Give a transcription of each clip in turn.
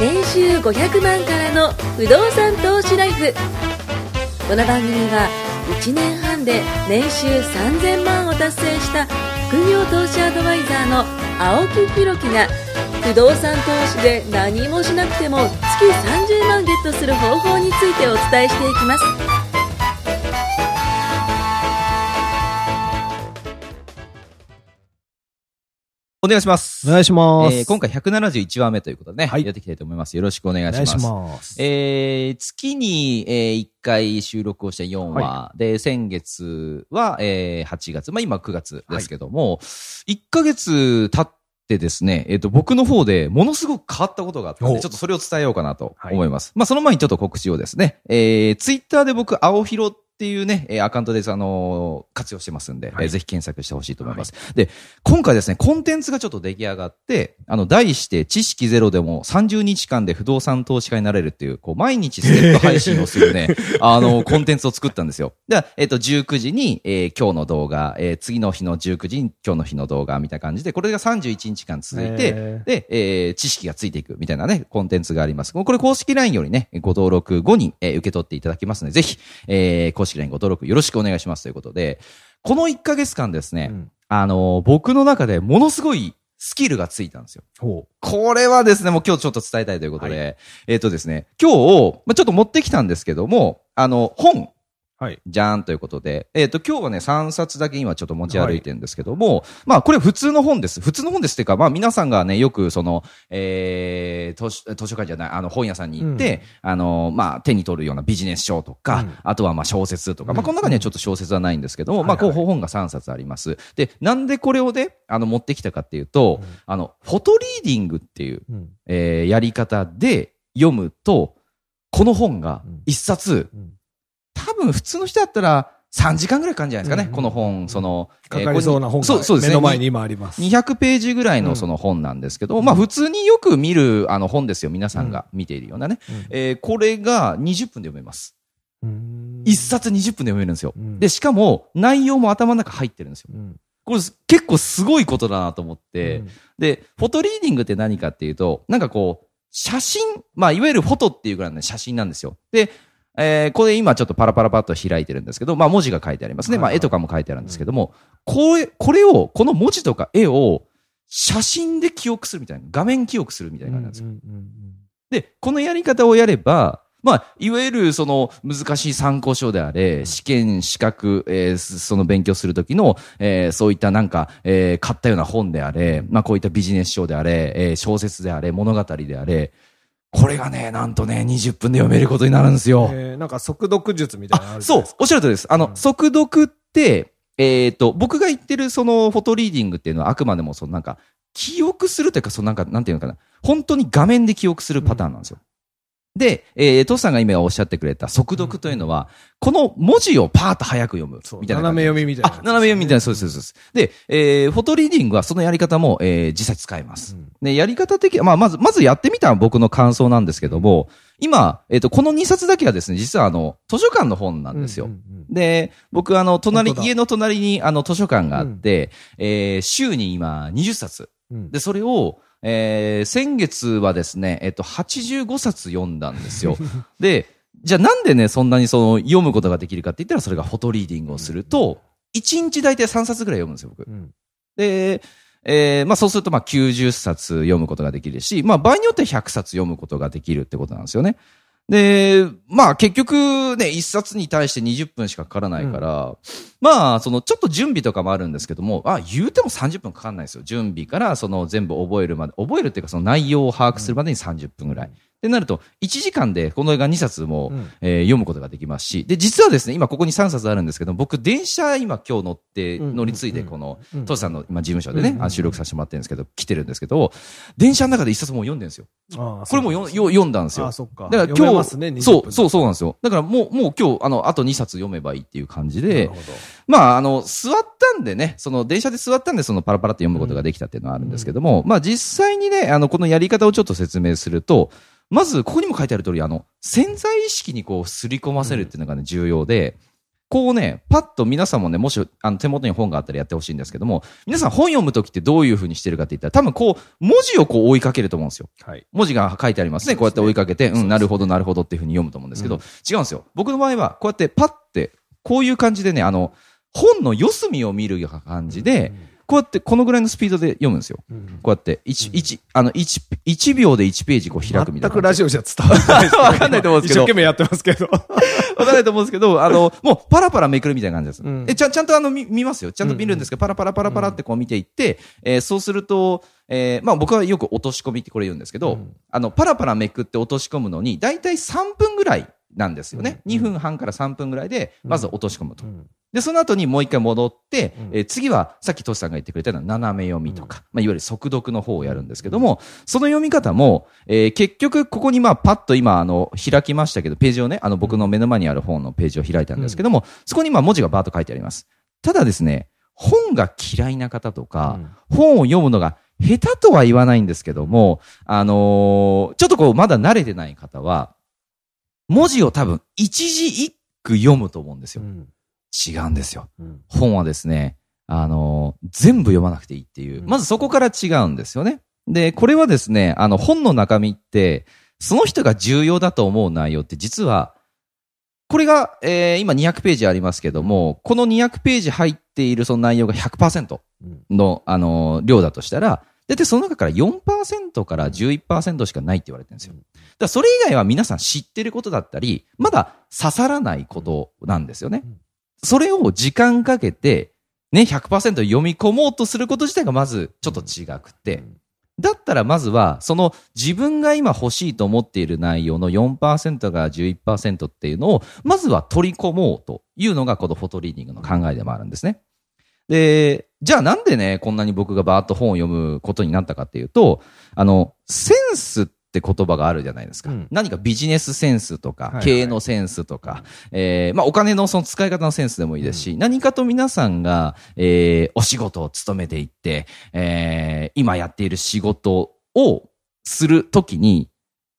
年収500万からの不動産投資ライフ。この番組は1年半で年収3000万を達成した副業投資アドバイザーの青木弘樹が不動産投資で何もしなくても月30万ゲットする方法についてお伝えしていきます。お願いします。お願いします。えー今回171話目ということでね、はいやっていきたいと思います。よろしくお願いしお願います。します。えー月に、えー1回収録をした4話、で、先月は、えー8月、まあ今9月ですけども、1ヶ月経ってですね、えっ、と、僕の方でものすごく変わったことがあったので、おちょっとそれを伝えようかなと思います。まあその前にちょっと告知をですね、えー、ツイッターで僕、青広っていうね、えーアカウントです、あのー活用してますんで、はいえーぜひ検索してほしいと思います。で、今回ですね、コンテンツがちょっと出来上がって、あの、題して、知識ゼロでも30日間で不動産投資家になれるっていう、こう、毎日ステップ配信をするね、あの、コンテンツを作ったんですよ。で、えっ、と、19時に、えー今日の動画、えー次の日の19時に今日の日の動画みたいな感じで、これが31日間続いて、で、えー知識がついていくみたいなね、コンテンツがあります。これ公式 LINE よりね、ご登録後に、えー受け取っていただきますので、ぜひ、えー公式 LINE ご登録よろしくお願いしますということで、この1ヶ月間ですね、うん。あのー僕の中でものすごいスキルがついたんですよ。ほこれはですね、もう今日ちょっと伝えたいということで、はえっ、とですね、今日、まあ、ちょっと持ってきたんですけども、あの、本、はい。じゃーんということで、えっ、と、今日はね、3冊だけ今ちょっと持ち歩いてるんですけども、まあ、これ普通の本です。普通の本ですっていうか、まあ、皆さんがね、よくその、えー、図書図書館じゃない、あの、本屋さんに行って、あの、まあ、手に取るようなビジネス書とか、うんあとはまあ、小説とか、まあ、うんこの中にはちょっと小説はないんですけども、まあ、こう、はいはい本が3冊あります。で、なんでこれをね、あの、持ってきたかっていうと、うんあの、フォトリーディングっていう、う。うん。えーやり方で読むと、この本がうん一冊、うん多分普通の人だったら3時間ぐらいかかるんじゃないですかね、うんこの本、その、かかりそうな本がそうそうですね目の前に今あります。200ページぐらいのうんその本なんですけど、まあ普通によく見るあの本ですよ、皆さんが見ているようなね。うんえーこれが20分で読めます。うん一冊20分で読めるんですよ。うんで、しかも内容も頭の中入ってるんですよ。うんこれ結構すごいことだなと思って、で、フォトリーディングって何かっていうと、なんかこう、写真、まあ、いわゆるフォトっていうぐらいの写真なんですよ。で、えーこれ今ちょっとパラパラパッと開いてるんですけど、まあ文字が書いてありますね。まあ絵とかも書いてあるんですけども、これ、これを、この文字とか絵を写真で記憶するみたいな、画面記憶するみたいな感じなんですよ。で、このやり方をやれば、まあ、いわゆるその難しい参考書であれ、試験、資格、えーすその勉強するときの、えーそういったなんか、えー買ったような本であれ、まあこういったビジネス書であれ、えー小説であれ、物語であれ、これがね、なんとね、20分で読めることになるんですよ。えーなんか速読術みたいなのああ、そうおっしゃるとりです。あの、うん速読って、えっ、と、僕が言ってるそのフォトリーディングっていうのはあくまでもそのなんか、記憶するというか、そのなんか、なんていうのかな。本当に画面で記憶するパターンなんですよ。で、えー、トシさんが今おっしゃってくれた速読というのは、この文字をパーッと早く読む。みたいな。斜め読みみたいなあ、斜め読みみたいな、そうです、そうです。で、えー、フォトリーディングはそのやり方も、えー、実際使えます。うんで、やり方的、まあ、まず、まずやってみた僕の感想なんですけども、今、えっ、と、この2冊だけはですね、実はあの、図書館の本なんですよ。うんうんで、僕、あの、隣、家の隣に、あの、図書館があって、えー週に今、20冊。うんで、それを、えー先月はですね、えっと、85冊読んだんですよ。で、じゃあなんでね、そんなにその、読むことができるかって言ったら、それがフォトリーディングをすると、1日大体3冊ぐらい読むんですよ、僕。うんで、えーまあそうするとまあ90冊読むことができるし、まあ場合によっては100冊読むことができるってことなんですよね。で、まあ結局ね、1冊に対して20分しかかからないから、まあそのちょっと準備とかもあるんですけども、あ、言うても30分かかんないですよ。準備からその全部覚えるまで、覚えるっていうかその内容を把握するまでに30分ぐらい。ってなると、1時間でこの映画2冊も、うんえー読むことができますし、で、実はですね、今ここに3冊あるんですけど、僕電車今今日乗って、うん乗り継いでうんこの、うんトシさんの今事務所でね、うんあ収録させてもらってるんですけど、来てるんですけど、電車の中で一冊もう読んでるんですよ。これも読んだんですよ。ああ、そっか。だから今日、ね、20分そう、そう、そうなんですよ。だからもう、もう今日、あの、あと2冊読めばいいっていう感じでまあ、あの、座ったんでね、その電車で座ったんで、そのパラパラって読むことができたっていうのはあるんですけども、まあ実際にね、あの、このやり方をちょっと説明すると、まず、ここにも書いてある通り、あの、潜在意識にこう、すり込ませるっていうのがね、重要で、こうね、パッと皆さんもね、もしあの手元に本があったらやってほしいんですけども、皆さん本読むときってどういう風にしてるかって言ったら、多分こう、文字をこう追いかけると思うんですよ。はい。文字が書いてありますね。こうやって追いかけて、うん、なるほど、なるほどっていう風に読むと思うんですけど、うん違うんですよ。僕の場合は、こうやってパッて、こういう感じでね、あの、本の四隅を見るような感じで、こうやってこのぐらいのスピードで読むんですよ。うん、こうやって、一、一、あの、一、一秒で1ページこう開くみたいな。全くラジオじゃ伝わらない。わかんないと思うんですけど一生懸命やってますけど。わかんないと思うんですけど、あの、もうパラパラめくるみたいな感じです。うんえ、ちゃん、ちゃんとあの、見、見ますよ。ちゃんと見るんですけど、パラパラパラパラってこう見ていって、えーそうすると、えーまあ僕はよく落とし込みってこれ言うんですけど、うんあの、パラパラめくって落とし込むのに、だいたい3分ぐらいなんですよね。うん2分半から3分ぐらいで、まず落とし込むと。うんで、その後にもう一回戻って、うん。えー次は、さっきトシさんが言ってくれたような斜め読みとか、まあ、いわゆる速読の方をやるんですけども、その読み方も、えー結局、ここにまあ、パッと今、あの、開きましたけど、ページをね、あの、僕の目の前にある本のページを開いたんですけども、そこにまあ、文字がバーッと書いてあります。ただですね、本が嫌いな方とか、本を読むのが下手とは言わないんですけども、あのーちょっとこう、まだ慣れてない方は、文字を多分、一字一句読むと思うんですよ。うん違うんですよ。うん本はですね、あのー全部読まなくていいっていう、うんまずそこから違うんですよね。で、これはですね、あの、本の中身って、その人が重要だと思う内容って実は、これが、えー今200ページありますけども、この200ページ入っているその内容が100%うんの、あのー量だとしたら、だってその中から4%から11%しかないって言われてるんですよ。だからそれ以外は皆さん知ってることだったり、まだ刺さらないことなんですよねうん。それを時間かけて、ね、100%読み込もうとすること自体がまずちょっと違くて、だったらまずは、その自分が今欲しいと思っている内容の4%から11%っていうのを、まずは取り込もうというのがこのフォトリーディングの考えでもあるんですね。で、じゃあなんでね、こんなに僕がバーッと本を読むことになったかっていうと、あの、センスって言葉があるじゃないですか。うん何かビジネスセンスとか、はいはい経営のセンスとか、えーまあお金のその使い方のセンスでもいいですし、何かと皆さんが、えーお仕事を務めていって、えー今やっている仕事をするときに、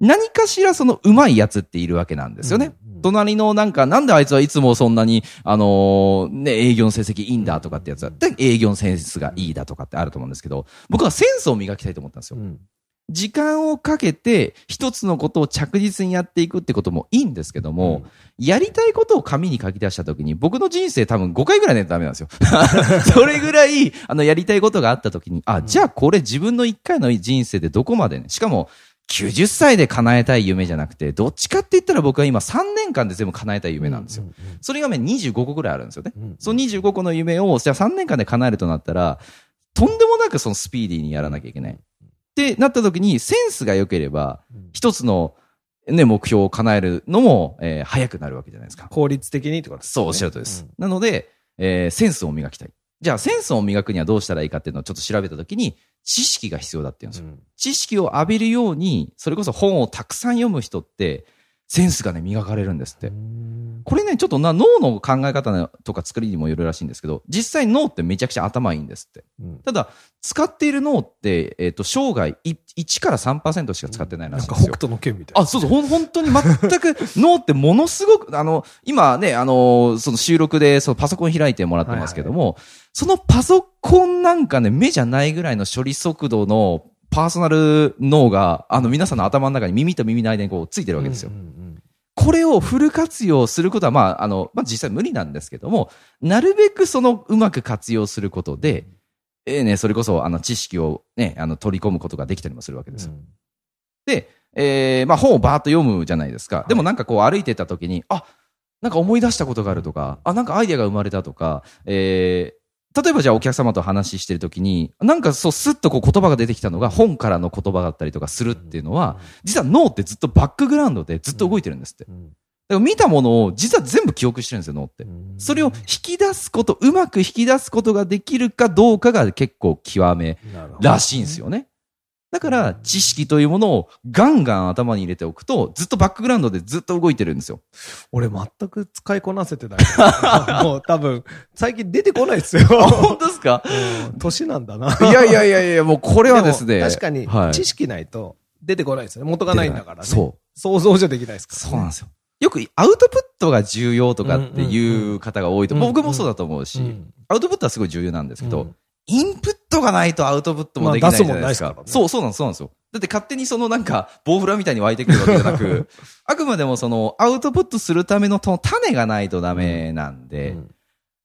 何かしらその上手いやつっているわけなんですよね。うんうん隣のなんか、なんであいつはいつもそんなに、あのーね、営業の成績いいんだとかってやつだって、営業のセンスがいいだとかってあると思うんですけど、僕はセンスを磨きたいと思ったんですよ。うん時間をかけて一つのことを着実にやっていくってこともいいんですけども、やりたいことを紙に書き出したときに、僕の人生多分5回ぐらいないとダメなんですよ。それぐらい、あの、やりたいことがあったときに、あ、じゃあこれ自分の1回の人生でどこまでね、しかも、90歳で叶えたい夢じゃなくて、どっちかって言ったら僕は今3年間で全部叶えたい夢なんですよ。うんうんそれがね、25個ぐらいあるんですよね。うんその25個の夢を、じゃあ3年間で叶えるとなったら、とんでもなくそのスピーディーにやらなきゃいけない。ってなった時に、センスが良ければ、うん一つの、ね、目標を叶えるのも、えー早くなるわけじゃないですか。効率的にってことですねそう、おっしゃるとりです。なので、えーセンスを磨きたい。じゃあ、センスを磨くにはどうしたらいいかっていうのをちょっと調べた時に、知識が必要だって言うんですよ。うん知識を浴びるように、それこそ本をたくさん読む人って、センスがね、磨かれるんですって。これね、ちょっとな、脳の考え方とか作りにもよるらしいんですけど、実際脳ってめちゃくちゃ頭いいんですって。うんただ、使っている脳って、えっ、と、生涯い1から3%しか使ってないらなんしいんですよ。か北斗の剣みたいな。あ、そうそう、ほん、本当に全く 脳ってものすごく、あの、今ね、あの、その収録で、そのパソコン開いてもらってますけども、そのパソコンなんかね、目じゃないぐらいの処理速度のパーソナル脳が、あの、皆さんの頭の中に耳と耳の間にこう、ついてるわけですよ。うんうんこれをフル活用することは、まあ、あの、まあ、実際無理なんですけども、なるべくそのうまく活用することで、ええね、それこそ、あの、知識をね、あの、取り込むことができたりもするわけですよ。で、えーまあ本をバーッと読むじゃないですか。でもなんかこう歩いてた時に、あ、なんか思い出したことがあるとか、あ、なんかアイデアが生まれたとか、えー例えばじゃあお客様と話してる時に、なんかそうスッとこう言葉が出てきたのが本からの言葉だったりとかするっていうのは、実は脳ってずっとバックグラウンドでずっと動いてるんですって。だかうんら見たものを実は全部記憶してるんですよ、脳って。それを引き出すこと、うまく引き出すことができるかどうかが結構極めらしいんですよね。だから、知識というものをガンガン頭に入れておくと、ずっとバックグラウンドでずっと動いてるんですよ。俺全く使いこなせてない。もう多分、最近出てこないですよ。本当ですか？うん年なんだな。いやいやいやいや、もうこれはですね。も確かにはい、知識ないと出てこないですよね。元がないんだからね。そう。想像じゃできないですから、そうなんですよ。よくアウトプットが重要とかっていう方が多いと、僕もそうだと思うし、うんアウトプットはすごい重要なんですけど、うんインプットがないとアウトプットもできないじゃないですか。そう、そうなんです、そうなんですよ。だって勝手にそのなんか、ボウフラみたいに湧いてくるわけじゃなく、あくまでもその、アウトプットするための種がないとダメなんで、うん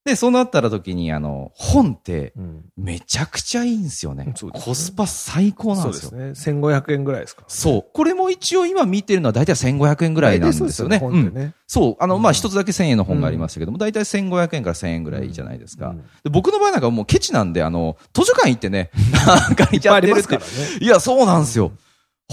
で、そうなったら時に、あの、本って、うんめちゃくちゃいいんですよね。そうですねコスパ最高なんでよ。そうですすね。1500円ぐらいですか。そう。これも一応今見てるのは大体1500円ぐらいなんですよね。そうね本ってね。そう。あの、まあ、うん一つだけ1000円の本がありましたけども、大体1500円から1000円ぐらいじゃないですか。うんで僕の場合なんかもうケチなんで、あの、図書館行ってね、なんか借りちゃってるっていっぱいありますからね。いや、そうなんですよ。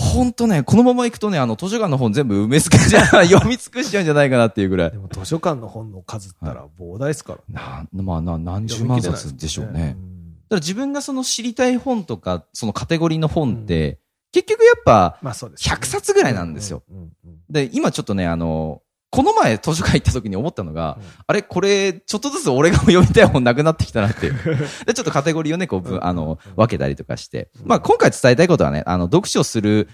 ほんとね、このまま行くとね、あの、図書館の本全部埋め尽くしちゃう、読み尽くしちゃうんじゃないかなっていうぐらいで。も図書館の本の数ったら膨大ですからね。な、まあ、な、何十万冊でしょうね。だかんら自分がその知りたい本とか、そのカテゴリーの本って、結局やっぱ、まあそうですね。100冊ぐらいなんですよ。うんうんうん。で、今ちょっとね、あの、この前図書館行った時に思ったのが、うんあれ、これ、ちょっとずつ俺が読みたい本なくなってきたなっていう。で、ちょっとカテゴリーをね、こう、ぶうんあの、分けたりとかして。まあ、今回伝えたいことはね、あの、読書する、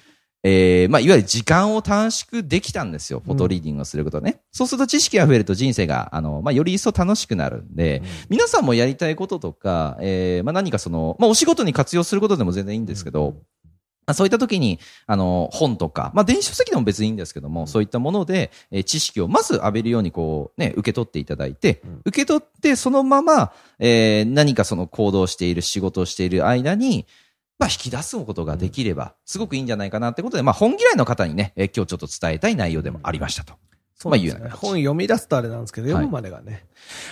えー、まあ、いわゆる時間を短縮できたんですよ。フォトリーディングをすることね。そうすると知識が増えると人生が、あの、まあ、より一層楽しくなるんで、皆さんもやりたいこととか、えー、まあ、何かその、まあ、お仕事に活用することでも全然いいんですけど、まあそういった時に、あの、本とか、まあ、電子書籍でも別にいいんですけども、そういったもので、えー知識をまず浴びるように、こう、ね、受け取っていただいて、うん受け取って、そのまま、えー何かその行動している、仕事をしている間に、まあ、引き出すことができれば、すごくいいんじゃないかなってことで、まあ、本嫌いの方にね、えー今日ちょっと伝えたい内容でもありましたと。そうですねまあ本読み出すとあれなんですけど、読むまでがね。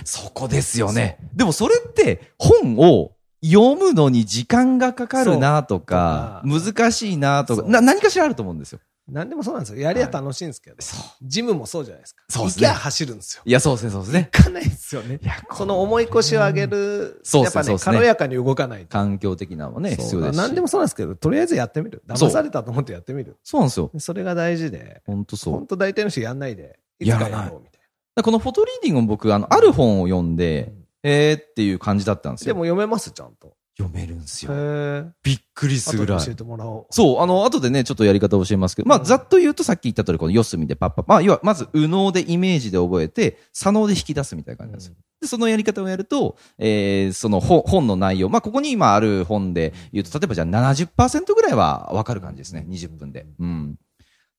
そこですよね。でもそれって、本を読むのに時間がかかるなとか、難しいなとか、な、何かしらあると思うんですよ。何でもそうなんですよ。やりゃ楽しいんですけど。ジムもそうじゃないですか。そうですね行きゃ走るんですよ。いや、そうですね、そうですね。行かないですよね。その重い腰を上げる、そうやっぱね、ですねそうですね軽やかに動かないと。環境的なのもね、必要ですし。何でもそうなんですけど、とりあえずやってみる。騙されたと思ってやってみる。そうなんですよ。でそれが大事で、本当そう。本当大体の人やんないで、いつかやろうみたいだからこのフォトリーディングも僕、あの、ある本を読んで、えーっていう感じだったんですな。でよ。も読めます、ちゃんと。読めるんですへよ。ーびっくりするぐらい教え。てもらおう。そう、あの、後でね、ちょっとやり方を教えますけど、まあ、うんざっと言うとさっき言った通り、この四隅でパッパッ、まあ、要は、まず、右脳でイメージで覚えて、左脳で引き出すみたいな感じなんですよ。で、そのやり方をやると、えー、その本本の内容、まあ、ここに今ある本で言うと、例えばじゃあ70%ぐらいはわかる感じですね。20分で。うん。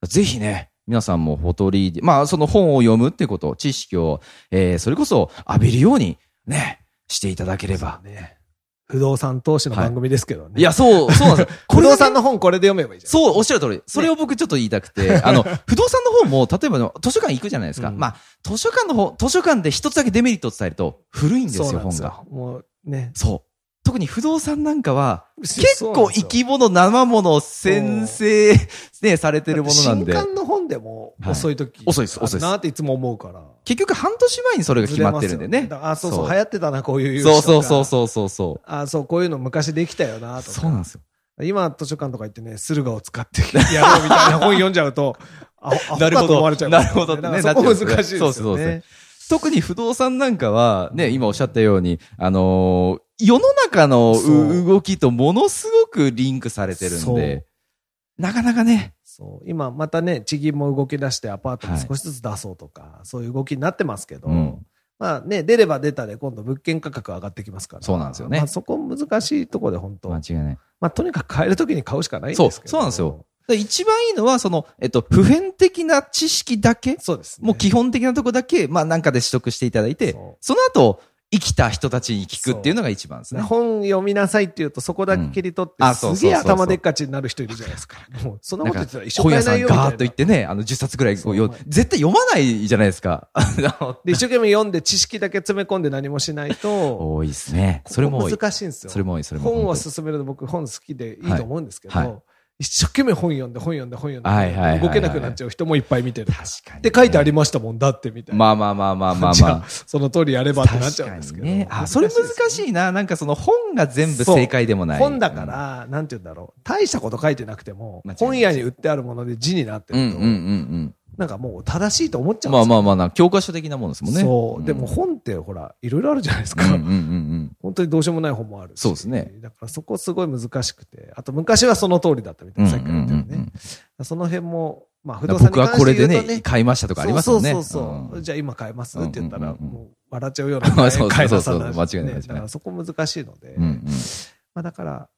ぜひね、皆さんもフォトリーディまあ、その本を読むってこと、知識を、えー、それこそ浴びるように、ね、していただければ。ね。不動産投資の番組ですけどね。いや、そう、そうなんですよ。不動産の本これで読めばいいじゃん。そう、おっしゃる通り。それを僕ちょっと言いたくて、あの、不動産の方も、例えばの図書館行くじゃないですか。うんまあ、図書館の方、図書館で一つだけデメリットを伝えると、古いんですよ、本が。よ。もうね。そう。特に不動産なんかは、結結構生き物、生物を先生、ね、されてるものなんで。新刊の本でも遅い時、遅いです遅いですなっていつも思うから。結局半年前にそれが決まってるんでね。あ、そうそう、そう流行ってたな、こういうそうそうそうう。そうそうそう。あ、そう、こういうの昔できたよな、とか。そうなんですよ。今、図書館とか行ってね、駿河を使ってやろうみたいな本読んじゃうと、あ、あなるほど。なるほどねだからそこ難しいですよね。そうそうそうそう特に不動産なんかは、ね、今おっしゃったように、あのー世の中のそうう動きとものすごくリンクされてるんそうで、なかなかね、そう。今、またね、地銀も動き出してアパートに少しずつ出そうとか、そういう動きになってますけど、うんまあね、出れば出たで今度物件価格上がってきますから。そうなんですよねまあそこ難しいところで本当。間違いない。まあとにかく買えるときに買うしかないんそう、ですけど。そうなんですよ。。で一番いいのは、その、えっと、普遍的な知識だけ、そうです、ね。もう基本的なとこだけ、まあなんかで取得していただいてその後、生きた人たちに聞くっていうのが一番ですね。本読みなさいって言うとそこだけ切り取って、すげえ頭でっかちになる人いるじゃないですか。もうそんなこと言ってたら一生本屋さん買えないよみたいな。ガーッと行ってね、あの、10冊ぐらいこうよそう絶対読まないじゃないですか。で、一生懸命読んで知識だけ詰め込んで何もしないと、多いですね。それも多い。難しいんですよ。それも多い、それも。本を進めるの僕本好きでいいと思うんですけど、はいはい一生懸命本読んで本読んで本読んで、はいはいはいはい動けなくなっちゃう人もいっぱい見てる。確かに。って書いてありましたもんだってみたいな。まあまあまあまあまあじゃあまあ。その通りやればってなっちゃうんですけど。ね。あ、それ難しいな。なんかその本が全部正解でもない。本だか。ら、なんて言うんだろう。大したこと書いてなくても本屋に売ってあるもので字になってると、うんうんうんなんかもう正しいと思っちゃうんですよ。あまあまあな、教科書的なものですもんね。そう。んでも、本ってほら、いろいろあるじゃないですか。うんうんうんうん。本当にどうしようもない本もあるし。そうですね。だからそこすごい難しくて。あと昔はその通りだったみたいな、さっきから言ったよね。うんうんうんその辺もまあ、不動産に僕は関して言うとこれでね、買いましたとかありますもんね。そうそうそう。んじゃあ今買えますって言ったら、もう笑っちゃうような そうそうそう間違いないだからそこ難しいので、うんうんまあだから、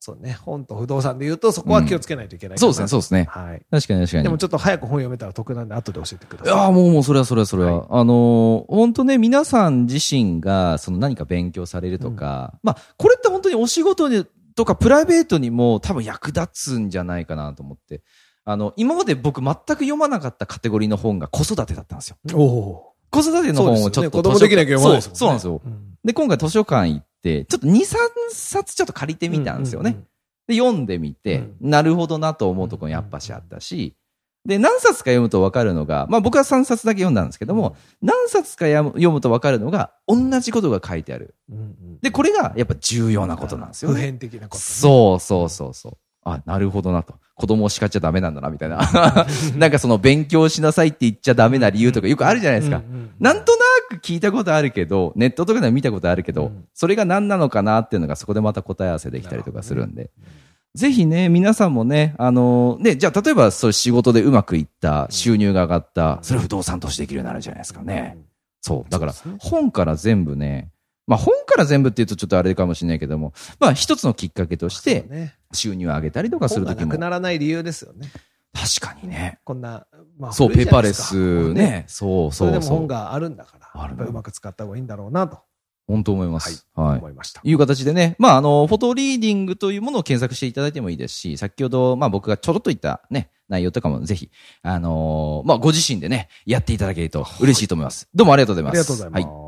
そうね、本と不動産で言うとそこは気をつけないといけないかなそうですね、そうですね。はい。確かに確かに。でもちょっと早く本読めたら得なんで後で教えてください。いやーもうもうそれはそれはそれは。はいあのー本当ね、皆さん自身がその何か勉強されるとか、まあ、これって本当にお仕事にとかプライベートにも多分役立つんじゃないかなと思って。あの、今まで僕全く読まなかったカテゴリーの本が子育てだったんですよ。おお子育ての本をちょっとね子供できなきゃ読まないですもんね。そうそうなんですよ。うんで、今回図書館行ちょっと2、3冊ちょっと借りてみたんですよね。うんうんうんで、読んでみて、うなるほどなと思うところやっぱしあったし、で、何冊か読むと分かるのが、まあ僕は3冊だけ読んだんですけども、何冊か読むと分かるのが、同じことが書いてある。で、これがやっぱ重要なことなんですよ普ね。遍的なことね。そうそうそうそう。あ、なるほどなと。子供を叱っちゃダメなんだな、みたいな。なんかその勉強しなさいって言っちゃダメな理由とかよくあるじゃないですか。なんとなく聞いたことあるけど、ネットとかでも見たことあるけど、うんそれが何なのかなっていうのがそこでまた答え合わせできたりとかするんで。ぜひね、皆さんもね、あのね、じゃあ例えばそう仕事でうまくいった、収入が上がった、それを不動産投資できるようになるじゃないですかね。そう。だから本から全部ね、まあ本から全部って言うとちょっとあれかもしれないけども、まあ一つのきっかけとして収入を上げたりとかするときもなく、ならない理由ですよね。確かにね。こんな、まあそう、ペーパーレスね。そうそれでもそうそう。本があるんだから、あっぱりうまく使った方がいいんだろうなと本当思います。はい。思いました。いう形でね、まあ、あの、フォトリーディングというものを検索していただいてもいいですし、先ほど、まあ僕がちょろっと言ったね、内容とかもぜひ、あのーまあご自身でね、やっていただけると嬉しいと思います。どうもありがとうございます。ありがとうございはます。今